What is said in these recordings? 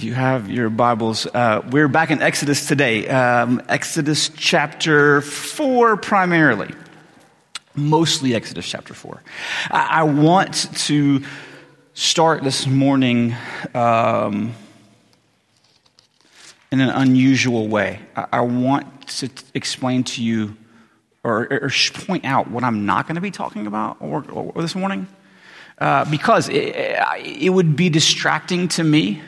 If you have your Bibles, uh, we're back in Exodus today. Um, Exodus chapter 4 primarily. Mostly Exodus chapter 4. I, I want to start this morning um, in an unusual way. I, I want to t- explain to you or, or, point out what I'm not going to be talking about or, or this morning. Uh, because it, it would be distracting to me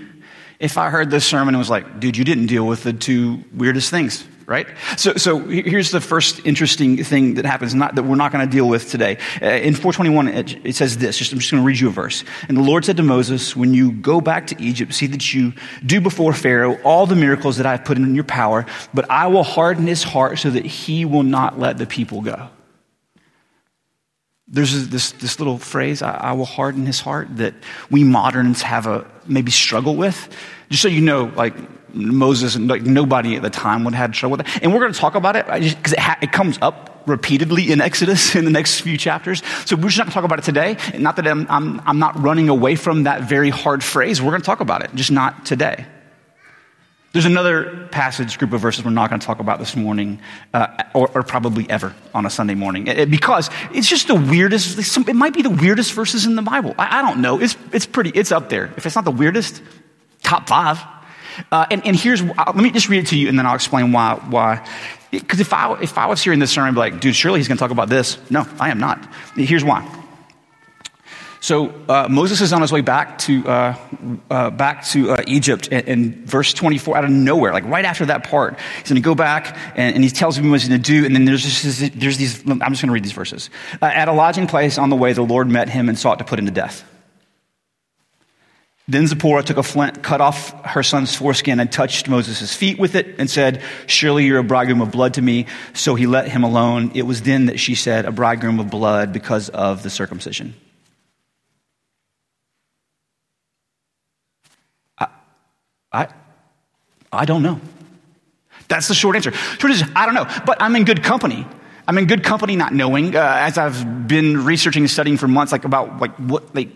if I heard this sermon and was like, dude, you didn't deal with the two weirdest things, right? So, so here's the first interesting thing that happens, not, that we're not going to deal with today. Uh, in 421, it, it says this. Just, I'm just going to read you a verse. And the Lord said to Moses, when you go back to Egypt, see that you do before Pharaoh all the miracles that I've put in your power, but I will harden his heart so that he will not let the people go. There's this, this little phrase, I, I will harden his heart, that we moderns have a maybe struggle with. Just so you know, like Moses and like nobody at the time would have had trouble with it. And we're going to talk about it because it, ha- it comes up repeatedly in Exodus in the next few chapters. So we're just not going to talk about it today. Not that I'm, I'm, I'm not running away from that very hard phrase. We're going to talk about it, just not today. There's another passage, group of verses we're not going to talk about this morning, uh, or, or, probably ever on a Sunday morning, it, because it's just the weirdest. It might be the weirdest verses in the Bible. I, I, don't know. It's it's pretty. It's up there. If it's not the weirdest, top five. Uh, and, and here's uh, let me just read it to you, and then I'll explain why. Why? Because if I if I was hearing this sermon, I'd be like, dude, surely he's going to talk about this. No, I am not. Here's why. So uh, Moses is on his way back to uh, uh, back to uh, Egypt, in, and, verse 24, out of nowhere, like right after that part, he's going to go back and, and, he tells him what he's going to do. And then there's just, there's these. I'm just going to read these verses. Uh, at a lodging place on the way, the Lord met him and sought to put him to death. Then Zipporah took a flint, cut off her son's foreskin, and touched Moses' feet with it, and said, Surely you're a bridegroom of blood to me. So he let him alone. It was then that she said, A bridegroom of blood because of the circumcision. I, I don't know. That's the short answer. Short answer, I don't know, but I'm in good company. I'm in good company not knowing. Uh, as I've been researching and studying for months, like about like what, like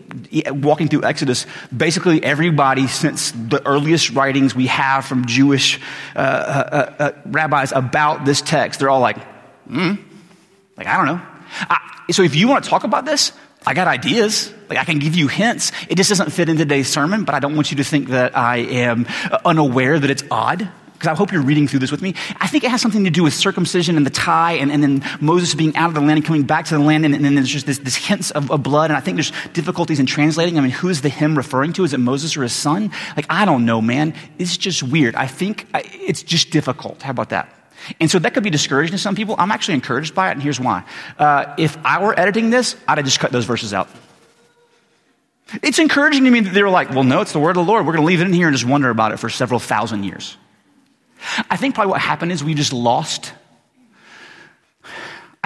walking through Exodus, basically everybody since the earliest writings we have from Jewish uh, uh, uh, uh rabbis about this text, they're all like, hmm, like I don't know. I, so if you want to talk about this, I got ideas. Like I can give you hints. It just doesn't fit in today's sermon, but I don't want you to think that I am uh, unaware that it's odd. Because I hope you're reading through this with me. I think it has something to do with circumcision and the tie, and, and then Moses being out of the land and coming back to the land, and, and then there's just this, this hints of, of, blood. And I think there's difficulties in translating. I mean, who is the him referring to? Is it Moses or his son? Like, I don't know, man. It's just weird. I think it's just difficult. How about that? And so that could be discouraging to some people. I'm actually encouraged by it, and here's why. Uh, if I were editing this, I'd have just cut those verses out. It's encouraging to me that they were like, well, no, it's the word of the Lord. We're going to leave it in here and just wonder about it for several thousand years. I think probably what happened is we just lost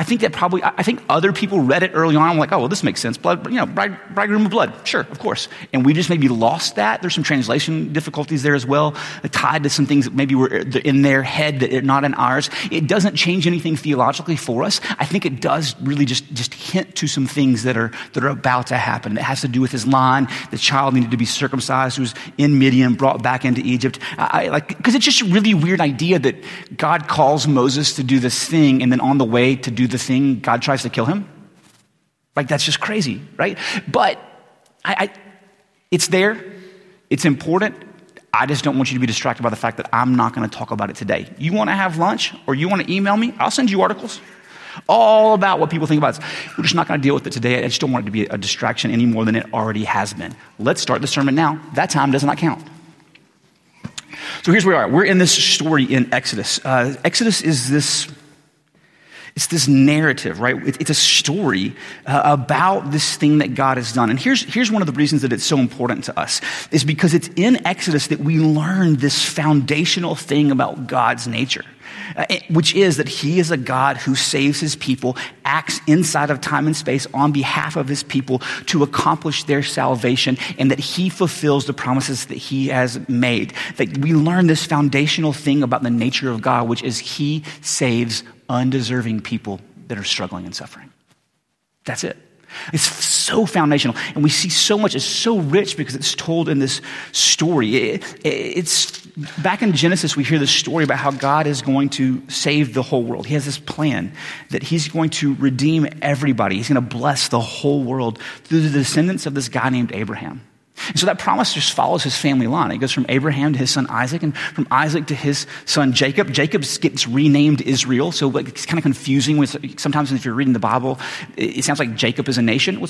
I think that probably, I think other people read it early on. I'm like, oh, well, this makes sense. Blood, you know, bride, bridegroom of blood. Sure, of course. And we just maybe lost that. There's some translation difficulties there as well, tied to some things that maybe were uh, in their head that are not in ours. It doesn't change anything theologically for us. I think it does really just, just hint to some things that are, that are about to happen. It has to do with his line. The child needed to be circumcised, who was in Midian, brought back into Egypt. I, like, because it's just a really weird idea that God calls Moses to do this thing, and then on the way to do the thing, God tries to kill him? Like, that's just crazy, right? But I, I, it's there, it's important. I just don't want you to be distracted by the fact that I'm not going to talk about it today. You want to have lunch or you want to email me? I'll send you articles all about what people think about this. We're just not going to deal with it today. I just don't want it to be a distraction any more than it already has been. Let's start the sermon now. That time does not count. So here's where we are. We're in this story in Exodus. Uh, Exodus is this it's this narrative, right? It's a story uh, about this thing that God has done. And here's, here's one of the reasons that it's so important to us is because it's in Exodus that we learn this foundational thing about God's nature. Uh, which is that he is a God who saves his people, acts inside of time and space on behalf of his people to accomplish their salvation, and that he fulfills the promises that he has made. That we learn this foundational thing about the nature of God, which is he saves undeserving people that are struggling and suffering. That's it. It's so foundational. And we see so much. It's so rich because it's told in this story. It, it, it's back in Genesis, we hear this story about how God is going to save the whole world. He has this plan that He's going to redeem everybody. He's going to bless the whole world through the descendants of this guy named Abraham. And so that promise just follows his family line. It goes from Abraham to his son Isaac, and from Isaac to his son Jacob. Jacob gets renamed Israel, so it's kind of confusing. With, sometimes if you're reading the Bible, it sounds like Jacob is a nation.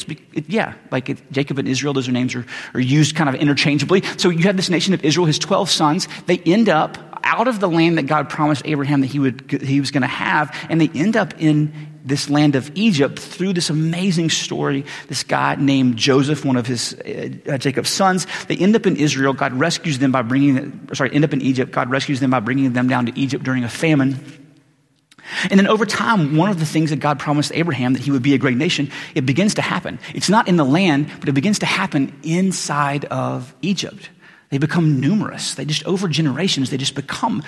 Yeah, like it, Jacob and Israel, those are names are, are used kind of interchangeably. So you have this nation of Israel, his 12 sons. They end up out of the land that God promised Abraham that he, would, he was going to have, and they end up in this land of Egypt through this amazing story. This guy named Joseph, one of his uh, Jacob's sons, they end up in Israel. God rescues them by bringing, sorry, end up in Egypt. God rescues them by bringing them down to Egypt during a famine. And then over time, one of the things that God promised Abraham that he would be a great nation, it begins to happen. It's not in the land, but it begins to happen inside of Egypt. They become numerous. They just, over generations, they just become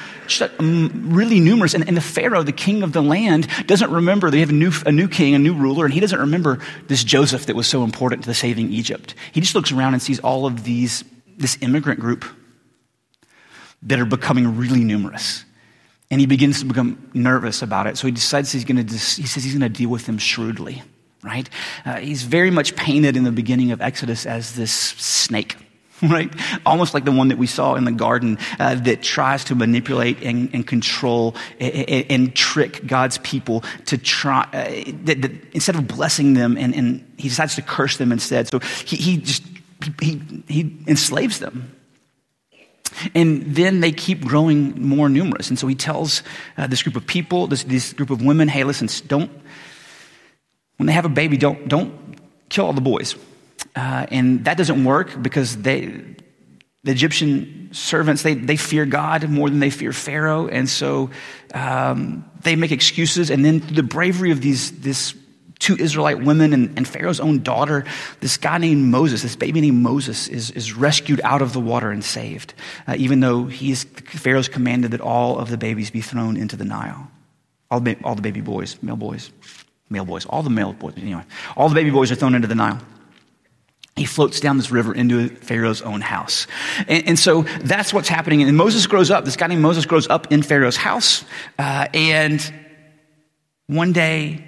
um, really numerous. And, and, the Pharaoh, the king of the land, doesn't remember. They have a new, a new king, a new ruler, and he doesn't remember this Joseph that was so important to the saving Egypt. He just looks around and sees all of these, this immigrant group that are becoming really numerous. And he begins to become nervous about it. So he decides he's going to, he says he's going to deal with them shrewdly, right? Uh, he's very much painted in the beginning of Exodus as this snake right? Almost like the one that we saw in the garden uh, that tries to manipulate and, and control and, and, trick God's people to try, uh, that, that instead of blessing them, and, and, he decides to curse them instead. So he, he just, he, he enslaves them. And then they keep growing more numerous. And so he tells uh, this group of people, this, this group of women, hey, listen, don't, when they have a baby, don't, don't kill all the boys. Uh, and that doesn't work because they, the Egyptian servants, they, they fear God more than they fear Pharaoh. And so um, they make excuses. And then the bravery of these, this two Israelite women and, and, Pharaoh's own daughter, this guy named Moses, this baby named Moses, is, is rescued out of the water and saved, uh, even though he's, Pharaoh's commanded that all of the babies be thrown into the Nile. All all the baby boys, male boys, male boys, all the male boys, anyway, all the baby boys are thrown into the Nile he floats down this river into Pharaoh's own house. And, and, so that's what's happening. And Moses grows up. This guy named Moses grows up in Pharaoh's house. Uh, and one day,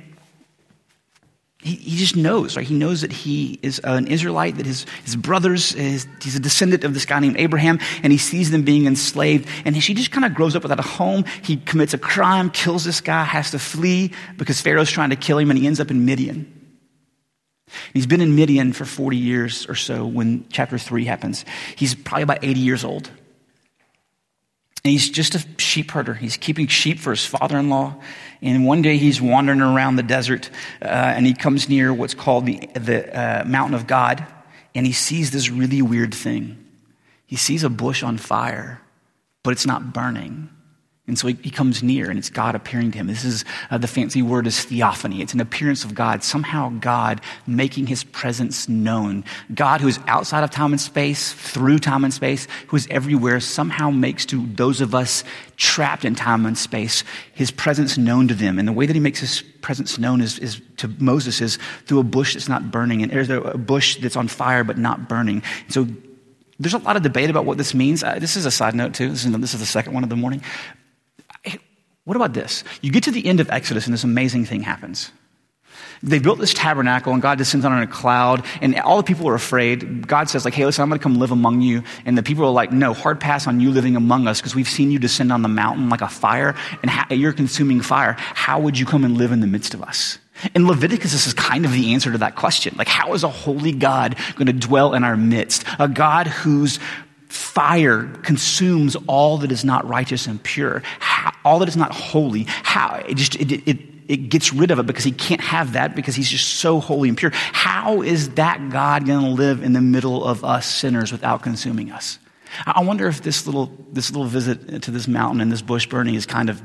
he, he, just knows, right? He knows that he is an Israelite, that his, his brothers, his, he's a descendant of this guy named Abraham, and he sees them being enslaved. And he just kind of grows up without a home. He commits a crime, kills this guy, has to flee because Pharaoh's trying to kill him, and he ends up in Midian. He's been in Midian for 40 years or so when chapter 3 happens. He's probably about 80 years old. And he's just a sheep herder. He's keeping sheep for his father in law. And one day he's wandering around the desert uh, and he comes near what's called the, the uh, mountain of God. And he sees this really weird thing. He sees a bush on fire, but it's not burning. And so he, he, comes near, and it's God appearing to him. This is uh, the fancy word is theophany. It's an appearance of God, somehow God making his presence known. God, who is outside of time and space, through time and space, who is everywhere, somehow makes to those of us trapped in time and space his presence known to them. And the way that he makes his presence known is, is to Moses is through a bush that's not burning, and there's a bush that's on fire but not burning. so there's a lot of debate about what this means. Uh, this is a side note, too. This is, this is the second one of the morning. What about this? You get to the end of Exodus and this amazing thing happens. They built this tabernacle and God descends on it in a cloud and all the people are afraid. God says like, hey, listen, I'm going to come live among you. And the people are like, no, hard pass on you living among us because we've seen you descend on the mountain like a fire and you're consuming fire. How would you come and live in the midst of us? In Leviticus, this is kind of the answer to that question. Like, how is a holy God going to dwell in our midst? A God whose fire consumes all that is not righteous and pure, how, all that is not holy. How it just it, it, it gets rid of it because he can't have that because he's just so holy and pure. How is that God going to live in the middle of us sinners without consuming us? I wonder if this little this little visit to this mountain and this bush burning is kind of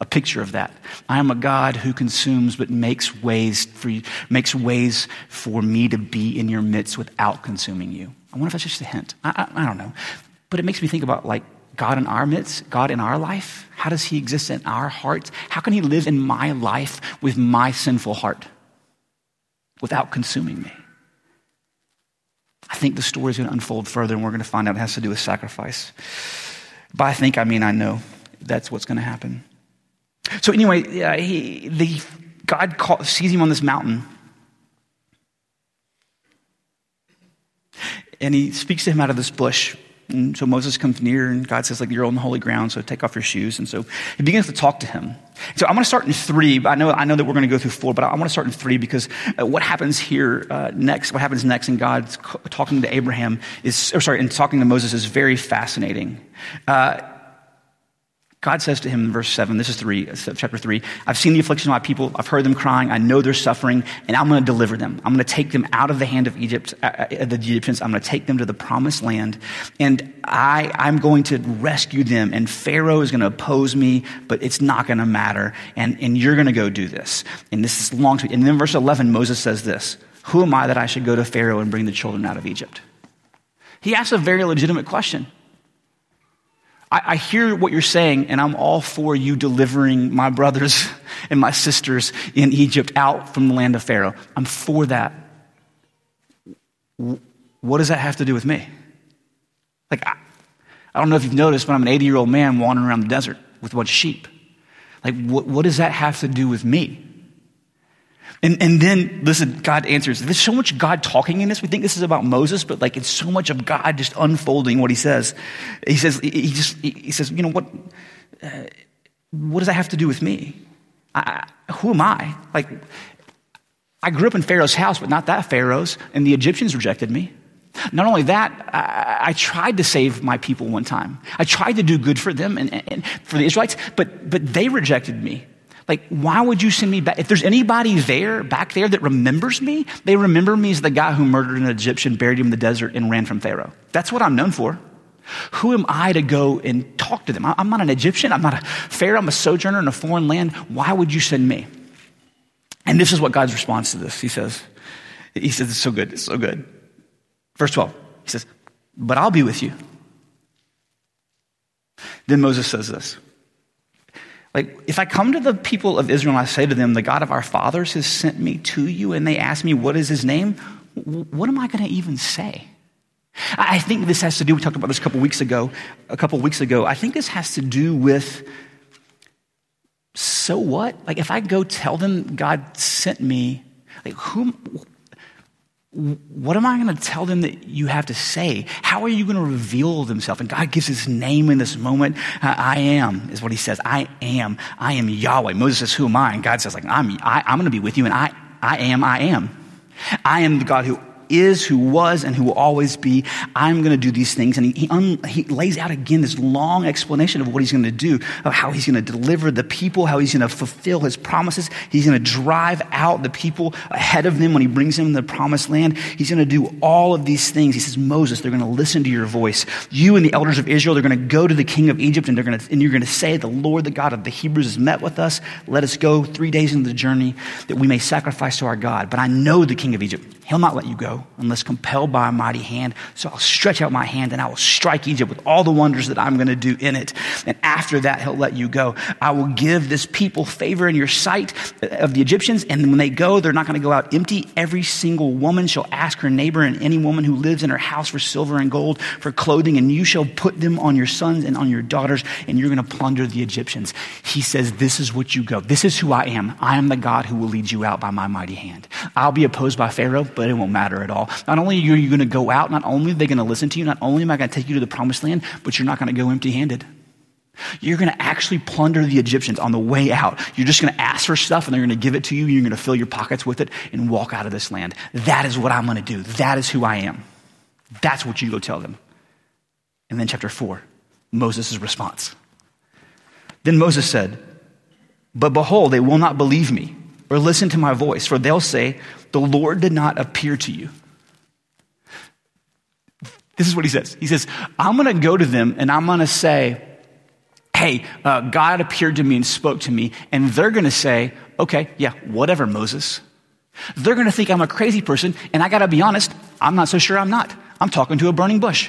a picture of that. I am a God who consumes but makes ways for you, makes ways for me to be in your midst without consuming you. I wonder if that's just a hint. I, I, I don't know. But it makes me think about like God in our midst, God in our life. How does He exist in our hearts? How can He live in my life with my sinful heart? without consuming me. I think the story is going to unfold further, and we're going to find out it has to do with sacrifice. By I think, I mean I know that's what's going to happen. So anyway, yeah, he, the, God call, sees him on this mountain, and he speaks to him out of this bush. And so Moses comes near, and God says, like, you're on holy ground, so take off your shoes. And so he begins to talk to him. So I'm going to start in three. I know, I know that we're going to go through four, but I want to start in three because uh, what happens here uh, next, what happens next in God's talking to Abraham is, or sorry, in talking to Moses is very fascinating. Uh, God says to him in verse 7, this is three, chapter 3, I've seen the affliction of my people, I've heard them crying, I know they're suffering, and I'm going to deliver them. I'm going to take them out of the hand of Egypt, uh, uh, the Egyptians. I'm going to take them to the promised land, and I, I'm going to rescue them. And Pharaoh is going to oppose me, but it's not going to matter. And, and you're going to go do this. And this is long. And then verse 11, Moses says this Who am I that I should go to Pharaoh and bring the children out of Egypt? He asks a very legitimate question. I, I hear what you're saying, and I'm all for you delivering my brothers and my sisters in Egypt out from the land of Pharaoh. I'm for that. What does that have to do with me? Like, I, I don't know if you've noticed, but I'm an 80 year old man wandering around the desert with a bunch of sheep. Like, what, what does that have to do with me? And, and then, listen, God answers. There's so much God talking in this. We think this is about Moses, but like it's so much of God just unfolding what he says. He says, he just, he says, you know, what, uh, what does that have to do with me? I, who am I? Like, I grew up in Pharaoh's house, but not that Pharaoh's, and the Egyptians rejected me. Not only that, I, I, tried to save my people one time. I tried to do good for them and, and for the Israelites, but, but they rejected me. Like, why would you send me back? If there's anybody there, back there, that remembers me, they remember me as the guy who murdered an Egyptian, buried him in the desert, and ran from Pharaoh. That's what I'm known for. Who am I to go and talk to them? I'm not an Egyptian. I'm not a Pharaoh. I'm a sojourner in a foreign land. Why would you send me? And this is what God's response to this. He says, He says, it's so good. It's so good. Verse 12, he says, But I'll be with you. Then Moses says this like, if I come to the people of Israel and I say to them, the God of our fathers has sent me to you, and they ask me, what is his name? What am I going to even say? I think this has to do, we talked about this a couple weeks ago, a couple weeks ago. I think this has to do with, so what? Like, if I go tell them God sent me, like, who, what am I going to tell them that you have to say? How are you going to reveal themselves? And God gives his name in this moment. Uh, I am is what he says. I am. I am Yahweh. Moses says, who am I? And God says, like, I'm, I, am i am going to be with you and I, I am, I am. I am the God who is, who was, and who will always be. I'm going to do these things. And he, he, un, he, lays out again this long explanation of what he's going to do, of how he's going to deliver the people, how he's going to fulfill his promises. He's going to drive out the people ahead of them when he brings them in the promised land. He's going to do all of these things. He says, Moses, they're going to listen to your voice. You and the elders of Israel, they're going to go to the king of Egypt and, they're going to, and you're going to say, The Lord, the God of the Hebrews, has met with us. Let us go three days into the journey that we may sacrifice to our God. But I know the king of Egypt. He'll not let you go unless compelled by a mighty hand. So I'll stretch out my hand and I will strike Egypt with all the wonders that I'm going to do in it. And after that, he'll let you go. I will give this people favor in your sight uh, of the Egyptians. And when they go, they're not going to go out empty. Every single woman shall ask her neighbor and any woman who lives in her house for silver and gold, for clothing, and you shall put them on your sons and on your daughters, and you're going to plunder the Egyptians. He says, This is what you go. This is who I am. I am the God who will lead you out by my mighty hand. I'll be opposed by Pharaoh but it won't matter at all. Not only are you going to go out, not only are they going to listen to you, not only am I going to take you to the promised land, but you're not going to go empty handed. You're going to actually plunder the Egyptians on the way out. You're just going to ask for stuff and they're going to give it to you. You're going to fill your pockets with it and walk out of this land. That is what I'm going to do. That is who I am. That's what you go tell them. And then, chapter four, Moses' response. Then Moses said, But behold, they will not believe me or listen to my voice, for they'll say, The Lord did not appear to you. This is what he says. He says, I'm going to go to them and I'm going to say, Hey, uh, God appeared to me and spoke to me. And they're going to say, Okay, yeah, whatever, Moses. They're going to think I'm a crazy person. And I got to be honest, I'm not so sure I'm not. I'm talking to a burning bush.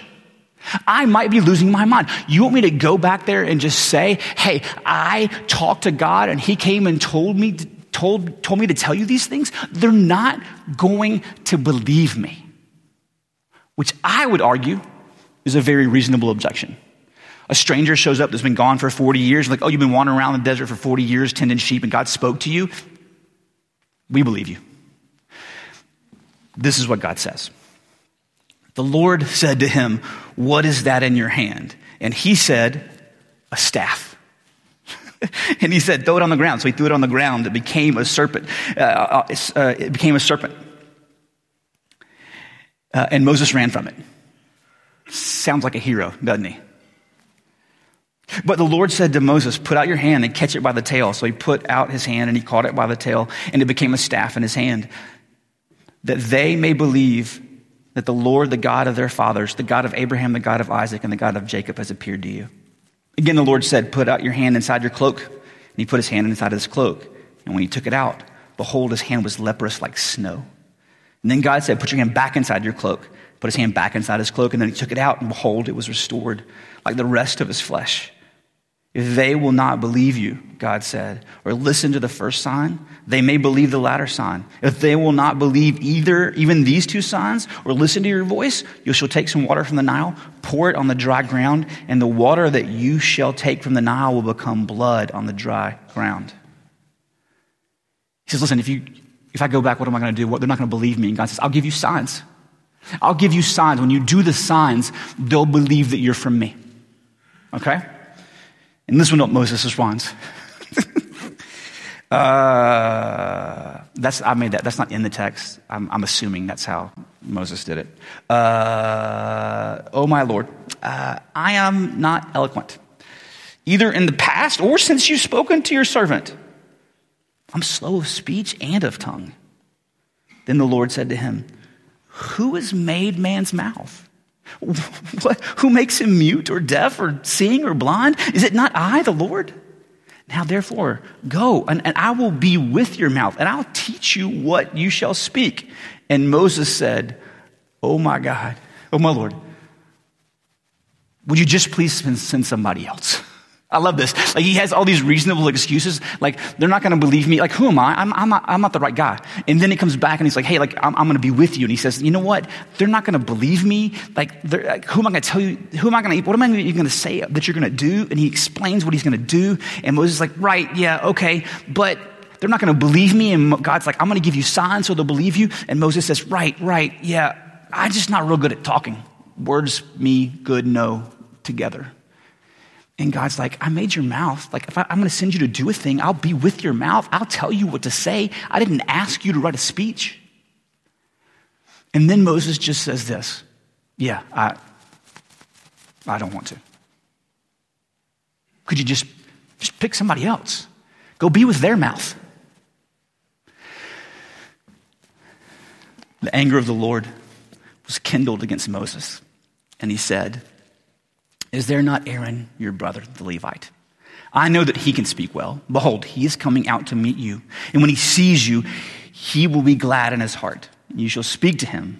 I might be losing my mind. You want me to go back there and just say, Hey, I talked to God and he came and told me told, told me to tell you these things, they're not going to believe me. Which I would argue is a very reasonable objection. A stranger shows up that's been gone for 40 years, like, oh, you've been wandering around the desert for 40 years tending sheep and God spoke to you. We believe you. This is what God says. The Lord said to him, What is that in your hand? And he said, A staff. and he said, Throw it on the ground. So he threw it on the ground. It became a serpent. Uh, uh, uh it became a serpent. Uh, and Moses ran from it. Sounds like a hero, doesn't he? But the Lord said to Moses, Put out your hand and catch it by the tail. So he put out his hand and he caught it by the tail, and it became a staff in his hand, that they may believe that the Lord, the God of their fathers, the God of Abraham, the God of Isaac, and the God of Jacob has appeared to you. Again, the Lord said, Put out your hand inside your cloak. And he put his hand inside his cloak. And when he took it out, behold, his hand was leprous like snow. And then God said, Put your hand back inside your cloak. Put his hand back inside his cloak. And then he took it out, and behold, it was restored like the rest of his flesh. They will not believe you, God said, or listen to the first sign, they may believe the latter sign. If they will not believe either, even these two signs, or listen to your voice, you shall take some water from the Nile, pour it on the dry ground, and the water that you shall take from the Nile will become blood on the dry ground. He says, Listen, if, you, if I go back, what am I going to do? What, they're not going to believe me. And God says, I'll give you signs. I'll give you signs. When you do the signs, they'll believe that you're from me. Okay? And this one, what Moses responds. uh, that's, I made that. That's not in the text. I'm, I'm assuming that's how Moses did it. Uh, oh, my Lord, uh, I am not eloquent, either in the past or since you've spoken to your servant. I'm slow of speech and of tongue. Then the Lord said to him, Who has made man's mouth? What, who makes him mute or deaf or seeing or blind? Is it not I, the Lord? Now, therefore, go, and, and I will be with your mouth, and I'll teach you what you shall speak. And Moses said, Oh my God, oh my Lord, would you just please send somebody else? I love this. Like he has all these reasonable excuses. Like they're not going to believe me. Like who am I? I'm, I'm, not, I'm not the right guy. And then he comes back and he's like, hey, like I'm, I'm going to be with you. And he says, you know what? They're not going to believe me. Like, like who am I going to tell you? Who am I going to? What am I going to say that you're going to do? And he explains what he's going to do. And Moses is like, right, yeah, okay, but they're not going to believe me. And God's like, I'm going to give you signs so they'll believe you. And Moses says, right, right, yeah. I'm just not real good at talking. Words, me, good, no, together. And God's like, I made your mouth. Like, if I, am going to send you to do a thing, I'll be with your mouth. I'll tell you what to say. I didn't ask you to write a speech. And then Moses just says this Yeah, I, I don't want to. Could you just, just pick somebody else? Go be with their mouth. The anger of the Lord was kindled against Moses. And he said, is there not Aaron, your brother, the Levite? I know that he can speak well. Behold, he is coming out to meet you. And when he sees you, he will be glad in his heart. You shall speak to him.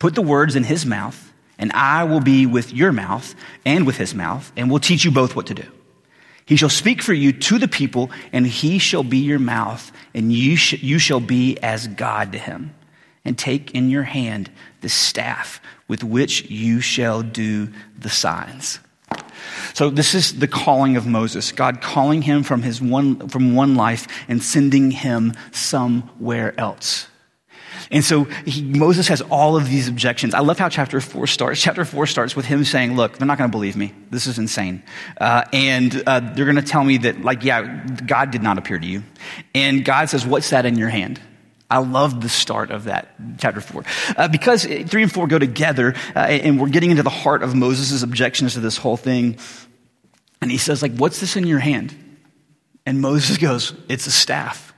Put the words in his mouth, and I will be with your mouth and with his mouth, and will teach you both what to do. He shall speak for you to the people, and he shall be your mouth, and you, sh- you shall be as God to him. And take in your hand the staff with which you shall do the signs. So this is the calling of Moses, God calling him from his one, from one life and sending him somewhere else. And so he, Moses has all of these objections. I love how chapter four starts. Chapter four starts with him saying, Look, they're not going to believe me. This is insane. Uh, and uh, they're going to tell me that, like, yeah, God did not appear to you. And God says, What's that in your hand? I love the start of that, chapter four. Uh, because three and four go together, uh, and we're getting into the heart of Moses' objections to this whole thing. And he says, like, what's this in your hand? And Moses goes, it's a staff.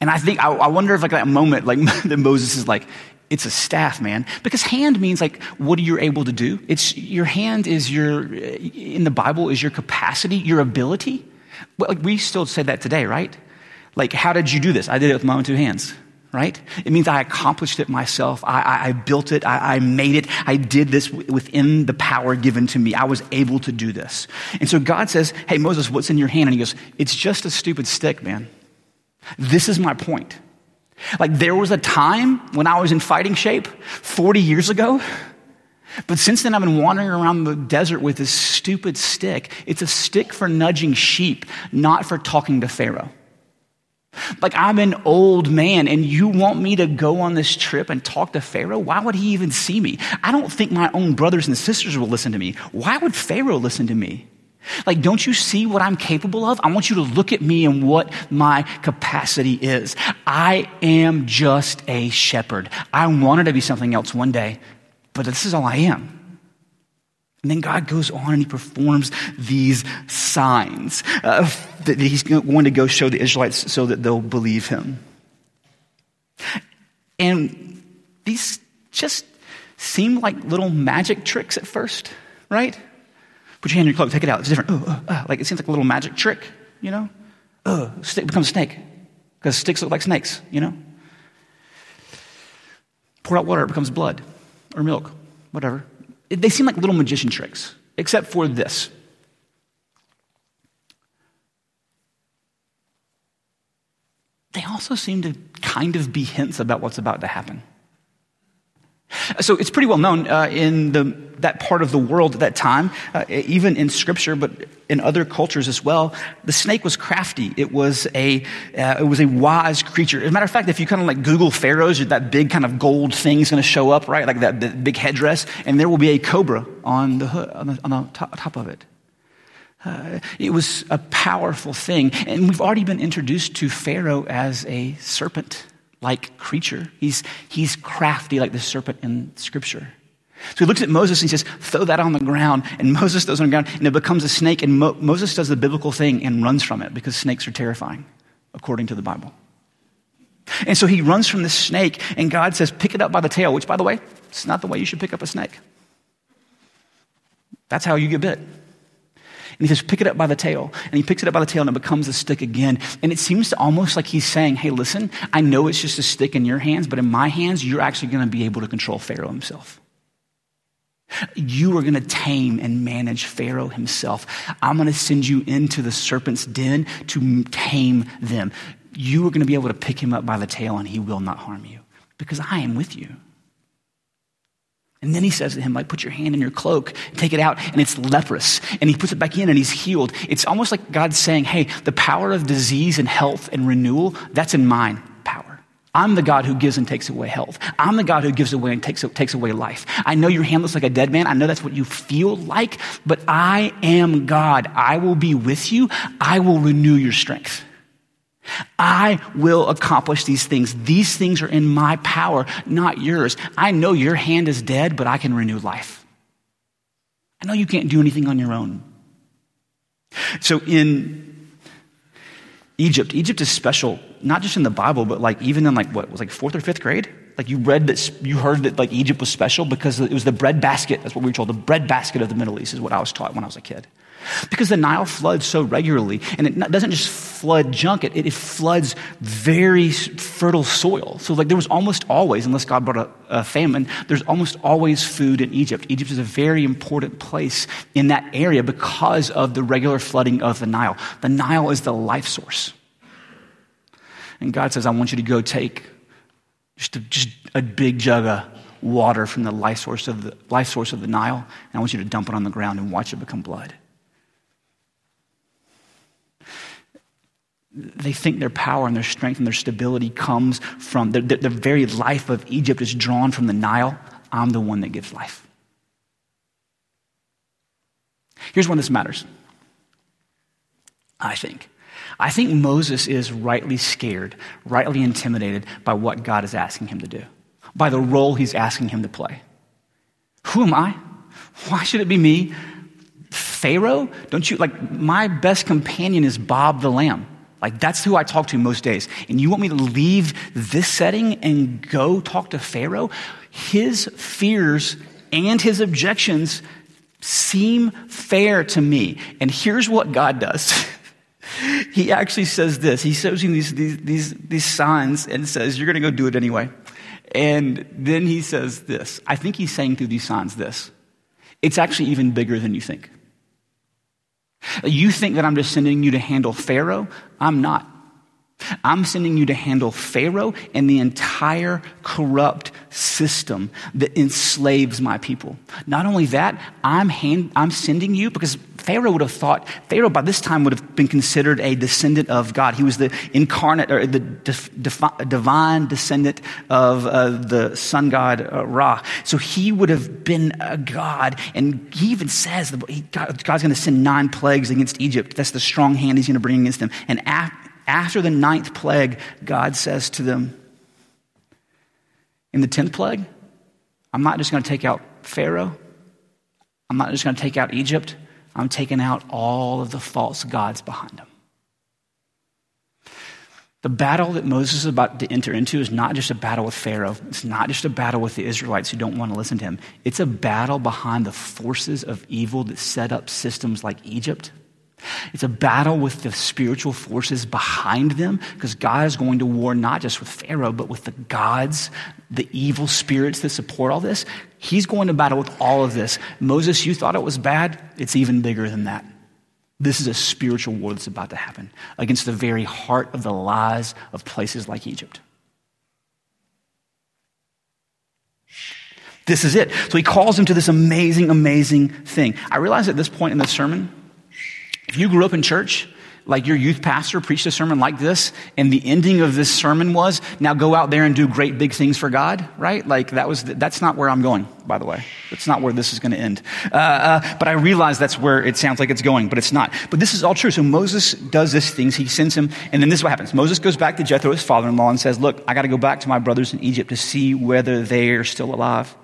And I think, I, I wonder if like that moment, like that Moses is like, it's a staff, man. Because hand means like what are you able to do? It's your hand is your in the Bible is your capacity, your ability. Well, like we still say that today, right? Like, how did you do this? I did it with my own two hands right? It means I accomplished it myself. I, I, I built it. I, I, made it. I did this within the power given to me. I was able to do this. And so God says, Hey, Moses, what's in your hand? And he goes, It's just a stupid stick, man. This is my point. Like there was a time when I was in fighting shape 40 years ago. But since then, I've been wandering around the desert with this stupid stick. It's a stick for nudging sheep, not for talking to Pharaoh. Like, I'm an old man, and you want me to go on this trip and talk to Pharaoh? Why would he even see me? I don't think my own brothers and sisters will listen to me. Why would Pharaoh listen to me? Like, don't you see what I'm capable of? I want you to look at me and what my capacity is. I am just a shepherd. I wanted to be something else one day, but this is all I am. And then God goes on and he performs these signs uh, that he's going to go show the Israelites so that they'll believe him. And these just seem like little magic tricks at first, right? Put your hand in your cloak, take it out. It's different. Uh, uh, uh. Like it seems like a little magic trick, you know? Uh, stick becomes a snake because sticks look like snakes, you know? Pour out water, it becomes blood or milk, whatever. They seem like little magician tricks, except for this. They also seem to kind of be hints about what's about to happen. So it's pretty well known uh, in the, that part of the world at that time, uh, even in scripture, but in other cultures as well. The snake was crafty. It was a, uh, it was a wise creature. As a matter of fact, if you kind of like Google pharaohs, that big kind of gold thing is going to show up, right? Like that, big headdress, and there will be a cobra on the hood, on the, on the top, top of it. Uh, it was a powerful thing. And we've already been introduced to Pharaoh as a serpent like creature. He's, he's crafty like the serpent in Scripture. So he looks at Moses and he says, throw that on the ground. And Moses throws it on the ground and it becomes a snake. And Mo- Moses does the biblical thing and runs from it because snakes are terrifying, according to the Bible. And so he runs from the snake and God says, pick it up by the tail, which, by the way, it's not the way you should pick up a snake. That's how you get bit. And he says, pick it up by the tail. And he picks it up by the tail and it becomes a stick again. And it seems to almost like he's saying, hey, listen, I know it's just a stick in your hands, but in my hands, you're actually going to be able to control Pharaoh himself. You are going to tame and manage Pharaoh himself. I'm going to send you into the serpent's den to tame them. You are going to be able to pick him up by the tail and he will not harm you because I am with you. And then he says to him, like, put your hand in your cloak, take it out, and it's leprous. And he puts it back in and he's healed. It's almost like God's saying, hey, the power of disease and health and renewal, that's in mine power. I'm the God who gives and takes away health. I'm the God who gives away and takes, takes away life. I know your hand looks like a dead man. I know that's what you feel like, but I am God. I will be with you. I will renew your strength. I will accomplish these things. These things are in my power, not yours. I know your hand is dead, but I can renew life. I know you can't do anything on your own. So in Egypt, Egypt is special, not just in the Bible, but like even in like what was like fourth or fifth grade? Like you read that, you heard that like Egypt was special because it was the bread basket. That's what we were told. The bread basket of the Middle East is what I was taught when I was a kid. Because the Nile floods so regularly, and it doesn't just flood junk, it, it floods very fertile soil. So, like, there was almost always, unless God brought a, a famine, there's almost always food in Egypt. Egypt is a very important place in that area because of the regular flooding of the Nile. The Nile is the life source. And God says, I want you to go take just a, just a big jug of water from the life source of the life source of the Nile, and I want you to dump it on the ground and watch it become blood. They think their power and their strength and their stability comes from the, the, the, very life of Egypt is drawn from the Nile. I'm the one that gives life. Here's when this matters. I think. I think Moses is rightly scared, rightly intimidated by what God is asking him to do, by the role he's asking him to play. Who am I? Why should it be me? Pharaoh? Don't you like my best companion is Bob the lamb. Like, that's who I talk to most days. And you want me to leave this setting and go talk to Pharaoh? His fears and his objections seem fair to me. And here's what God does. he actually says this. He shows him these, these, these, these signs and says, You're going to go do it anyway. And then he says this. I think he's saying through these signs this. It's actually even bigger than you think. You think that I'm just sending you to handle Pharaoh? I'm not. I'm sending you to handle Pharaoh and the entire corrupt system that enslaves my people. Not only that, I'm, hand, I'm sending you because Pharaoh would have thought, Pharaoh by this time would have been considered a descendant of God. He was the incarnate or the divine descendant of uh, the sun god uh, Ra. So he would have been a God. And he even says God, God's going to send nine plagues against Egypt. That's the strong hand he's going to bring against them. And after the ninth plague, God says to them, in the tenth plague, I'm not just going to take out Pharaoh. I'm not just going to take out Egypt. I'm taking out all of the false gods behind them. The battle that Moses is about to enter into is not just a battle with Pharaoh. It's not just a battle with the Israelites who don't want to listen to him. It's a battle behind the forces of evil that set up systems like Egypt it's a battle with the spiritual forces behind them because God is going to war not just with Pharaoh, but with the gods, the evil spirits that support all this. He's going to battle with all of this. Moses, you thought it was bad? It's even bigger than that. This is a spiritual war that's about to happen against the very heart of the lies of places like Egypt. This is it. So he calls him to this amazing, amazing thing. I realize at this point in the sermon, if you grew up in church, like your youth pastor preached a sermon like this, and the ending of this sermon was, now go out there and do great big things for God, right? Like that was, that's not where I'm going, by the way. That's not where this is going to end. Uh, uh, but I realize that's where it sounds like it's going, but it's not. But this is all true. So Moses does this things. He sends him, and then this is what happens. Moses goes back to Jethro, his father-in-law, and says, look, I got to go back to my brothers in Egypt to see whether they're still alive.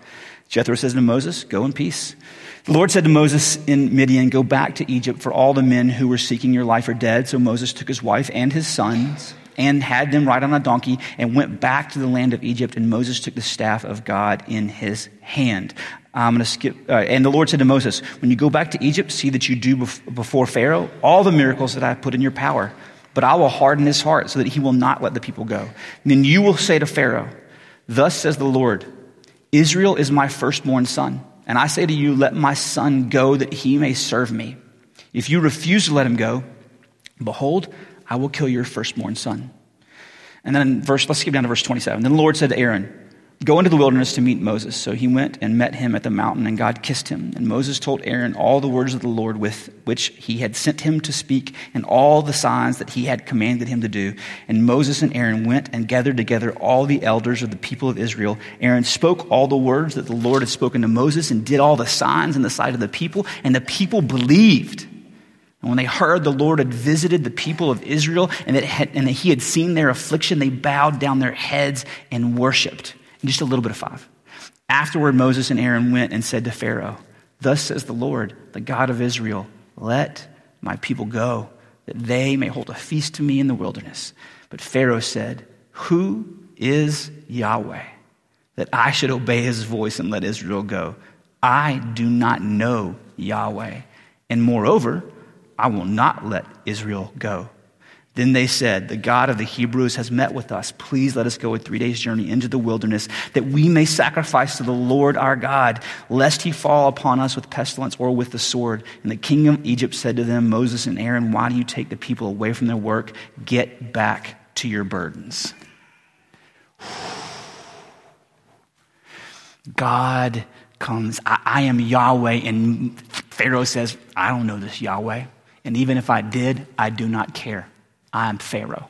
Jethro says to Moses, go in peace. The Lord said to Moses in Midian, Go back to Egypt, for all the men who were seeking your life are dead. So Moses took his wife and his sons and had them ride on a donkey and went back to the land of Egypt. And Moses took the staff of God in his hand. I'm going to skip. Uh, and the Lord said to Moses, When you go back to Egypt, see that you do before Pharaoh all the miracles that I have put in your power. But I will harden his heart so that he will not let the people go. And then you will say to Pharaoh, Thus says the Lord, Israel is my firstborn son. And I say to you, let my son go that he may serve me. If you refuse to let him go, behold, I will kill your firstborn son. And then verse, let's skip down to verse 27. Then the Lord said to Aaron, Go into the wilderness to meet Moses. So he went and met him at the mountain, and God kissed him. And Moses told Aaron all the words of the Lord with which he had sent him to speak, and all the signs that he had commanded him to do. And Moses and Aaron went and gathered together all the elders of the people of Israel. Aaron spoke all the words that the Lord had spoken to Moses, and did all the signs in the sight of the people, and the people believed. And when they heard the Lord had visited the people of Israel and that, had, and that he had seen their affliction, they bowed down their heads and worshiped just a little bit of five. Afterward, Moses and Aaron went and said to Pharaoh, Thus says the Lord, the God of Israel, let my people go, that they may hold a feast to me in the wilderness. But Pharaoh said, Who is Yahweh, that I should obey his voice and let Israel go? I do not know Yahweh. And moreover, I will not let Israel go. Then they said, The God of the Hebrews has met with us. Please let us go a three days' journey into the wilderness, that we may sacrifice to the Lord our God, lest he fall upon us with pestilence or with the sword. And the king of Egypt said to them, Moses and Aaron, why do you take the people away from their work? Get back to your burdens. God comes, I, I am Yahweh. And Pharaoh says, I don't know this Yahweh. And even if I did, I do not care. I'm Pharaoh.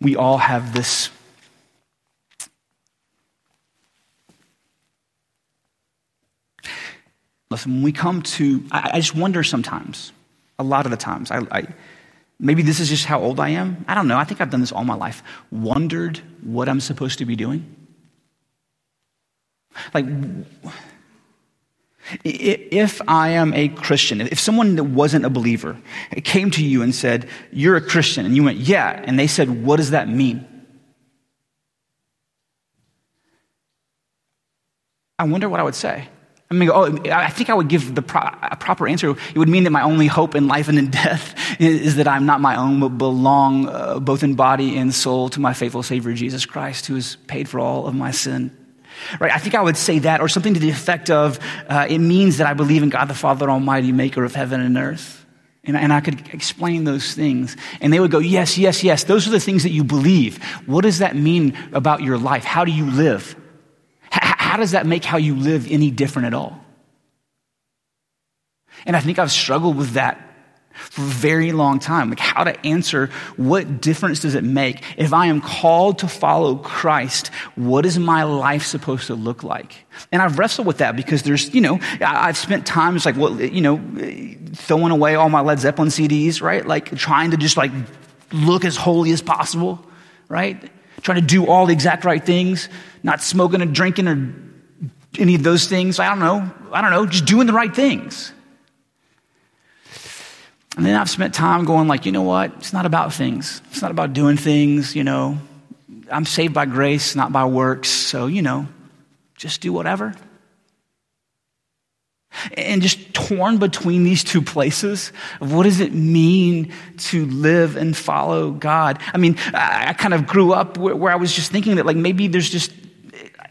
We all have this Listen, when we come to, I, I, just wonder sometimes, a lot of the times, I, I, maybe this is just how old I am. I don't know. I think I've done this all my life. Wondered what I'm supposed to be doing. Like, if I am a Christian, if someone that wasn't a believer came to you and said, You're a Christian, and you went, Yeah, and they said, What does that mean? I wonder what I would say. I mean, oh, I think I would give the pro- proper answer. It would mean that my only hope in life and in death is, that I'm not my own, but belong uh, both in body and soul to my faithful Savior Jesus Christ, who has paid for all of my sin Right? I think I would say that, or something to the effect of uh, it means that I believe in God the Father Almighty, maker of heaven and earth. And, and I could explain those things. And they would go, Yes, yes, yes. Those are the things that you believe. What does that mean about your life? How do you live? H- how does that make how you live any different at all? And I think I've struggled with that for a very long time. Like how to answer what difference does it make? If I am called to follow Christ, what is my life supposed to look like? And I've wrestled with that because there's, you know, I've spent times like, well, you know, throwing away all my Led Zeppelin CDs, right? Like trying to just like look as holy as possible, right? Trying to do all the exact right things, not smoking or drinking or any of those things. I don't know. I don't know. Just doing the right things. And then I've spent time going like, you know what? It's not about things. It's not about doing things, you know. I'm saved by grace, not by works. So, you know, just do whatever. And just torn between these two places of what does it mean to live and follow God? I mean, I kind of grew up where I was just thinking that like maybe there's just,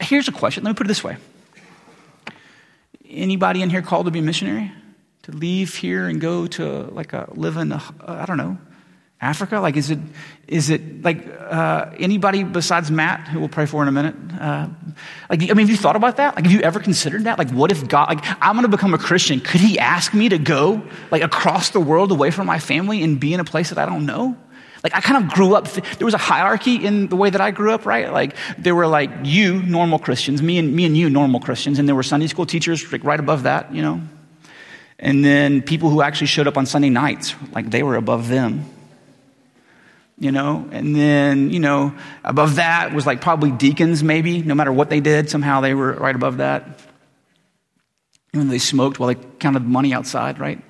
here's a question. Let me put it this way. Anybody in here called to be a missionary? To leave here and go to like a live in I don't know Africa? Like, is it is it like uh, anybody besides Matt, who we'll pray for in a minute? Uh, like, I mean, have you thought about that? Like, have you ever considered that? Like, what if God? Like, I'm going to become a Christian. Could He ask me to go like across the world away from my family and be in a place that I don't know? Like I kind of grew up, there was a hierarchy in the way that I grew up, right? Like there were like you, normal Christians, me and me and you, normal Christians, and there were Sunday school teachers like right above that, you know, and then people who actually showed up on Sunday nights, like they were above them. You know, and then, you know, above that was like probably deacons, maybe, no matter what they did, somehow they were right above that. Even they smoked while they counted money outside, right?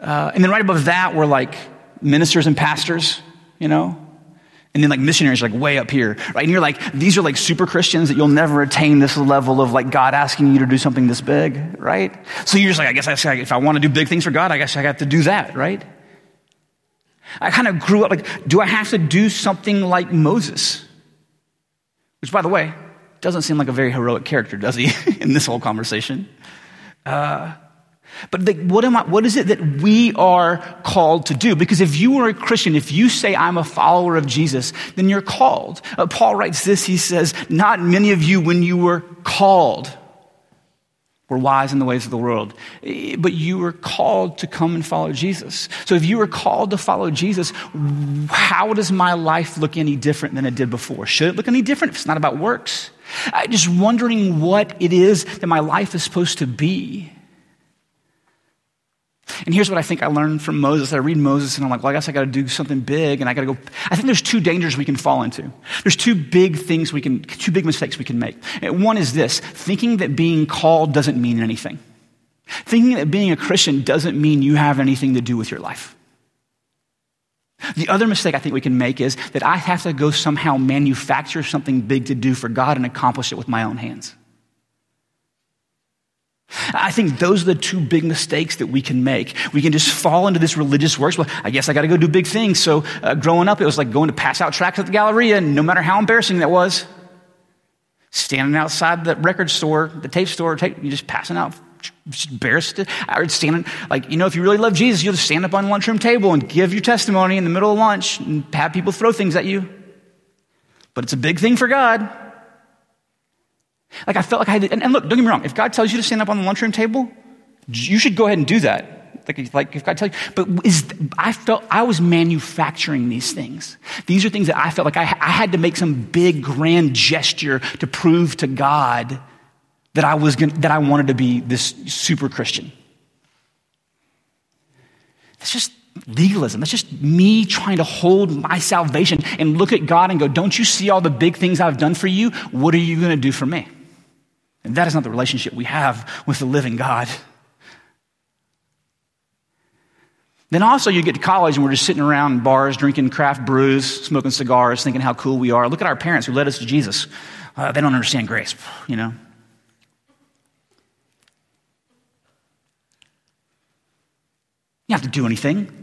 Uh, and then right above that were like ministers and pastors, you know, and then like missionaries like way up here, right? And you're like, these are like super Christians that you'll never attain this level of like God asking you to do something this big, right? So you're just like, I guess I, if I want to do big things for God, I guess I have to do that, right? I kind of grew up like, do I have to do something like Moses? Which, by the way, doesn't seem like a very heroic character, does he, in this whole conversation? Uh, but the, what, am I, what is it that we are called to do? Because if you are a Christian, if you say, I'm a follower of Jesus, then you're called. Uh, Paul writes this, he says, Not many of you, when you were called, were wise in the ways of the world, eh, but you were called to come and follow Jesus. So if you were called to follow Jesus, how does my life look any different than it did before? Should it look any different if it's not about works? I'm just wondering what it is that my life is supposed to be. And here's what I think I learned from Moses. I read Moses and I'm like, well, I guess I got to do something big and I got to go. I think there's two dangers we can fall into. There's two big things we can, two big mistakes we can make. One is this thinking that being called doesn't mean anything. Thinking that being a Christian doesn't mean you have anything to do with your life. The other mistake I think we can make is that I have to go somehow manufacture something big to do for God and accomplish it with my own hands. I think those are the two big mistakes that we can make. We can just fall into this religious works. Well, I guess I got to go do big things. So uh, growing up, it was like going to pass out tracts at the Galleria, and no matter how embarrassing that was, standing outside the record store, the tape store, tape, you're just passing out, just embarrassed. Or standing, like, you know, if you really love Jesus, you'll just stand up on the lunchroom table and give your testimony in the middle of lunch and have people throw things at you. But it's a big thing for God. Like I felt like I had to, and, and, look, don't get me wrong. If God tells you to stand up on the lunchroom table, you should go ahead and do that. Like, like if God tells you, but is, I felt I was manufacturing these things. These are things that I felt like I, I had to make some big grand gesture to prove to God that I was gonna, that I wanted to be this super Christian. It's just legalism. That's just me trying to hold my salvation and look at God and go, Don't you see all the big things I've done for you? What are you going to do for me? And that is not the relationship we have with the living God. Then also, you get to college and we're just sitting around in bars, drinking craft brews, smoking cigars, thinking how cool we are. Look at our parents who led us to Jesus. Uh, they don't understand grace, you know. You have to do anything.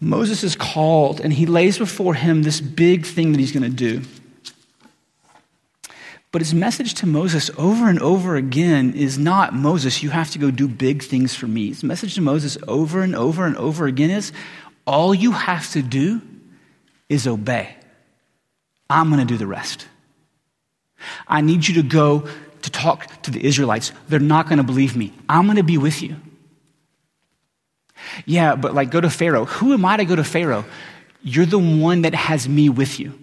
Moses is called and he lays before him this big thing that he's going to do. But his message to Moses over and over again is not, Moses, you have to go do big things for me. His message to Moses over and over and over again is, all you have to do is obey. I'm going to do the rest. I need you to go to talk to the Israelites. They're not going to believe me. I'm going to be with you. Yeah, but like go to Pharaoh. Who am I to go to Pharaoh? You're the one that has me with you.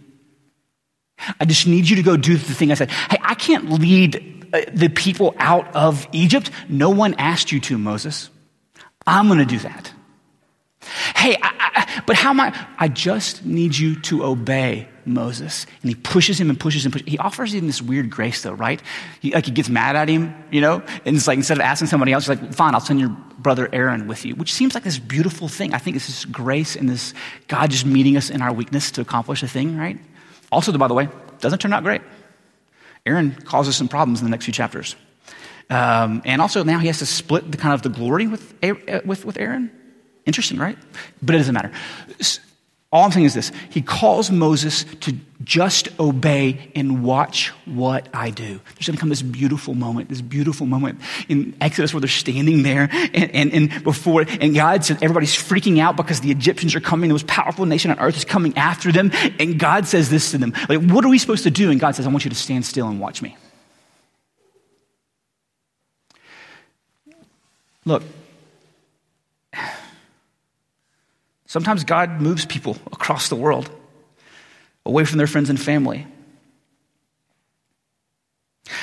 I just need you to go do the thing I said. Hey, I can't lead uh, the people out of Egypt. No one asked you to, Moses. I'm going to do that. Hey, I, I, but how am I? I just need you to obey Moses. And he pushes him and pushes him. Pushes. He offers him this weird grace, though, right? He, like he gets mad at him, you know? And it's like instead of asking somebody else, he's like, fine, I'll send your brother Aaron with you, which seems like this beautiful thing. I think it's this grace and this God just meeting us in our weakness to accomplish a thing, right? Also, by the way, doesn't turn out great. Aaron causes some problems in the next few chapters. Um, and also now he has to split the kind of the glory with, with, with Aaron. Interesting, right? But it doesn't matter. All I'm saying is this He calls Moses to just obey and watch what I do. There's going to come this beautiful moment, this beautiful moment in Exodus where they're standing there and, and, and before, and God said, everybody's freaking out because the Egyptians are coming. The most powerful nation on earth is coming after them. And God says this to them like, what are we supposed to do? And God says, I want you to stand still and watch me. Look, Sometimes God moves people across the world away from their friends and family.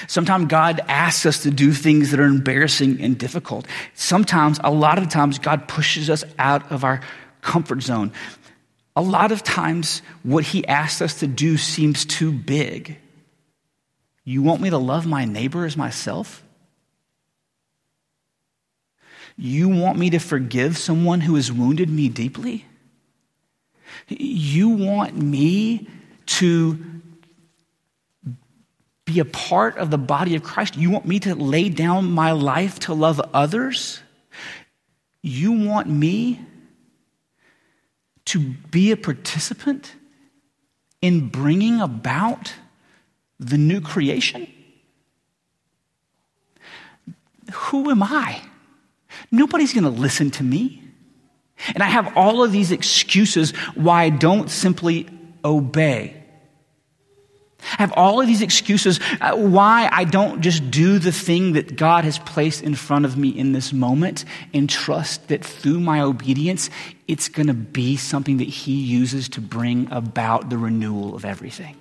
Sometimes God asks us to do things that are embarrassing and difficult. Sometimes, a lot of times, God pushes us out of our comfort zone. A lot of times, what He asks us to do seems too big. You want me to love my neighbor as myself? You want me to forgive someone who has wounded me deeply? You want me to be a part of the body of Christ? You want me to lay down my life to love others? You want me to be a participant in bringing about the new creation? Who am I? Nobody's going to listen to me. And I have all of these excuses why I don't simply obey. I have all of these excuses uh, why I don't just do the thing that God has placed in front of me in this moment and trust that through my obedience, it's going to be something that He uses to bring about the renewal of everything.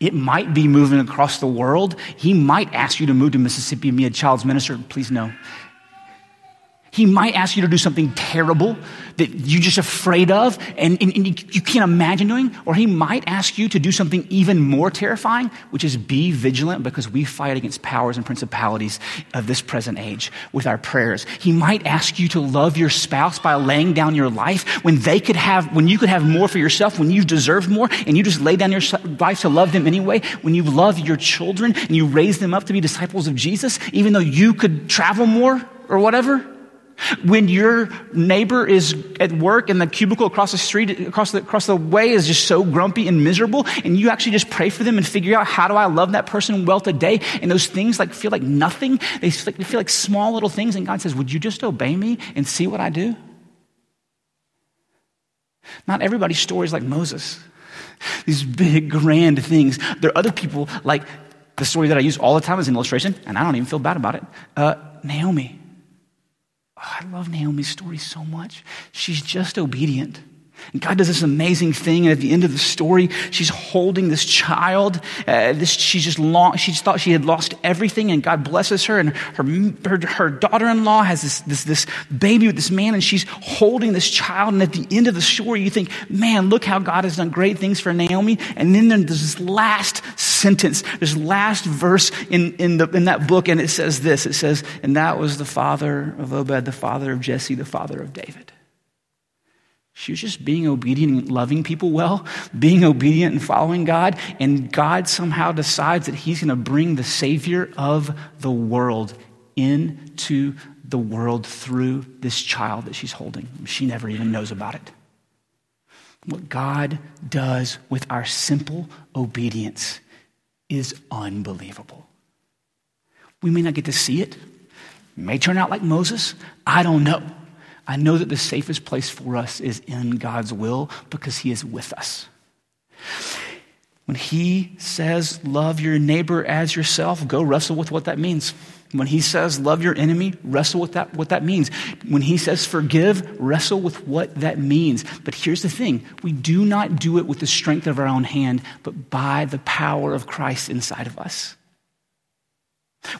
It might be moving across the world. He might ask you to move to Mississippi and be a child's minister. Please no. He might ask you to do something terrible that you're just afraid of and, and, and you, you can't imagine doing. Or he might ask you to do something even more terrifying, which is be vigilant because we fight against powers and principalities of this present age with our prayers. He might ask you to love your spouse by laying down your life when they could have, when you could have more for yourself, when you deserve more, and you just lay down your life to love them anyway. When you love your children and you raise them up to be disciples of Jesus, even though you could travel more or whatever. When your neighbor is at work and the cubicle across the street, across the, across the way is just so grumpy and miserable, and you actually just pray for them and figure out how do I love that person well today, and those things like feel like nothing, they feel like, they feel like small little things, and God says, Would you just obey me and see what I do? Not everybody's story is like Moses. These big, grand things. There are other people like the story that I use all the time as an illustration, and I don't even feel bad about it. Uh, Naomi. I love Naomi's story so much. She's just obedient. And God does this amazing thing, and at the end of the story, she's holding this child. Uh, this, she's just long, she just thought she had lost everything, and God blesses her. And her, her, her daughter-in-law has this, this, this baby with this man, and she's holding this child. And at the end of the story, you think, man, look how God has done great things for Naomi. And then there's this last sentence, this last verse in, in, the, in that book, and it says this. It says, and that was the father of Obed, the father of Jesse, the father of David. She was just being obedient and loving people well, being obedient and following God. And God somehow decides that He's going to bring the Savior of the world into the world through this child that she's holding. She never even knows about it. What God does with our simple obedience is unbelievable. We may not get to see it, it may turn out like Moses. I don't know. I know that the safest place for us is in God's will because He is with us. When He says, Love your neighbor as yourself, go wrestle with what that means. When He says, Love your enemy, wrestle with that, what that means. When He says, Forgive, wrestle with what that means. But here's the thing we do not do it with the strength of our own hand, but by the power of Christ inside of us.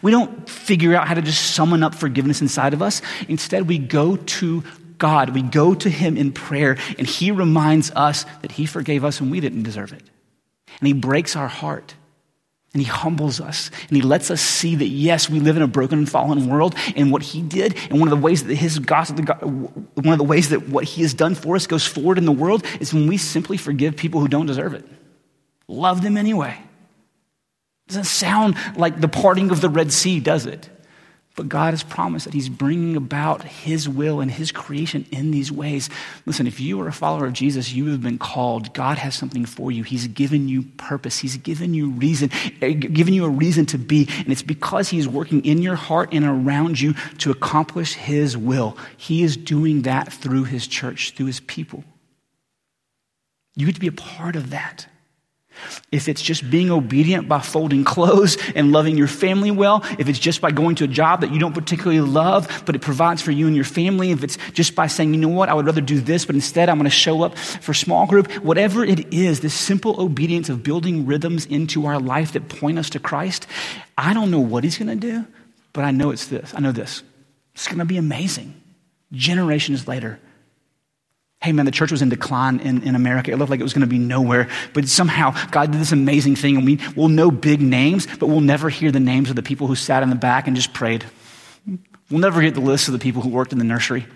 We don't figure out how to just summon up forgiveness inside of us. Instead, we go to God. We go to Him in prayer, and He reminds us that He forgave us when we didn't deserve it. And He breaks our heart. And he humbles us and he lets us see that, yes, we live in a broken and fallen world. And what he did, and one of the ways that his gospel, one of the ways that what he has done for us goes forward in the world is when we simply forgive people who don't deserve it. Love them anyway. Doesn't sound like the parting of the Red Sea, does it? But God has promised that He's bringing about His will and His creation in these ways. Listen, if you are a follower of Jesus, you have been called. God has something for you. He's given you purpose. He's given you reason, eh, given you a reason to be. And it's because He's working in your heart and around you to accomplish His will. He is doing that through His church, through His people. You get to be a part of that. If it's just being obedient by folding clothes and loving your family well, if it's just by going to a job that you don't particularly love, but it provides for you and your family, if it's just by saying, you know what, I would rather do this, but instead I'm going to show up for small group, whatever it is, this simple obedience of building rhythms into our life that point us to Christ, I don't know what He's going to do, but I know it's this. I know this. It's going to be amazing. Generations later, Hey man, the church was in decline in, in America. It looked like it was going to be nowhere. But somehow God did this amazing thing, and we will know big names, but we'll never hear the names of the people who sat in the back and just prayed. We'll never get the list of the people who worked in the nursery.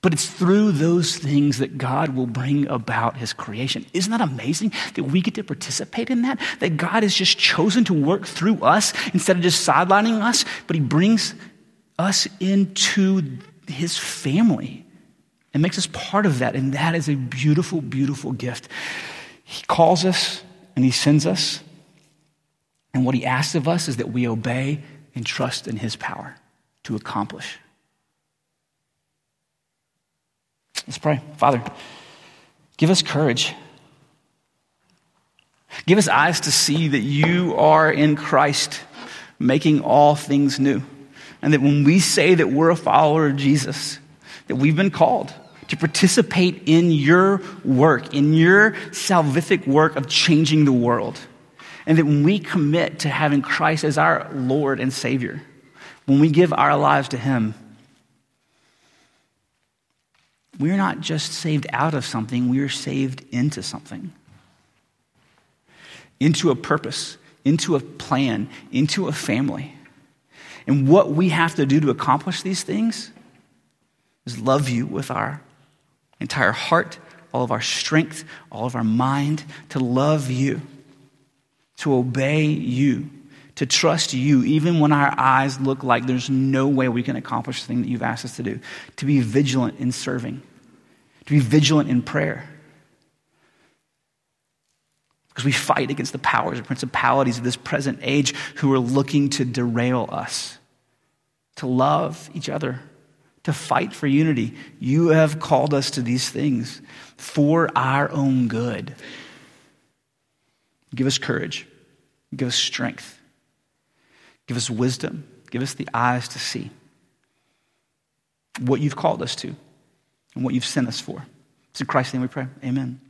But it's through those things that God will bring about his creation. Isn't that amazing that we get to participate in that? That God has just chosen to work through us instead of just sidelining us, but he brings us into his family and makes us part of that. And that is a beautiful, beautiful gift. He calls us and He sends us. And what He asks of us is that we obey and trust in His power to accomplish. Let's pray. Father, give us courage. Give us eyes to see that you are in Christ, making all things new. And that when we say that we're a follower of Jesus, that we've been called to participate in your work, in your salvific work of changing the world. And that when we commit to having Christ as our Lord and Savior, when we give our lives to Him, we're not just saved out of something, we are saved into something. Into a purpose, into a plan, into a family. And what we have to do to accomplish these things is love you with our entire heart, all of our strength, all of our mind, to love you, to obey you, to trust you, even when our eyes look like there's no way we can accomplish the thing that you've asked us to do, to be vigilant in serving, to be vigilant in prayer. Because we fight against the powers and principalities of this present age who are looking to derail us, to love each other to fight for unity. You have called us to these things for our own good. Give us courage. Give us strength. Give us wisdom. Give us the eyes to see what you've called us to and what you've sent us for. It's in Christ's name we pray. Amen.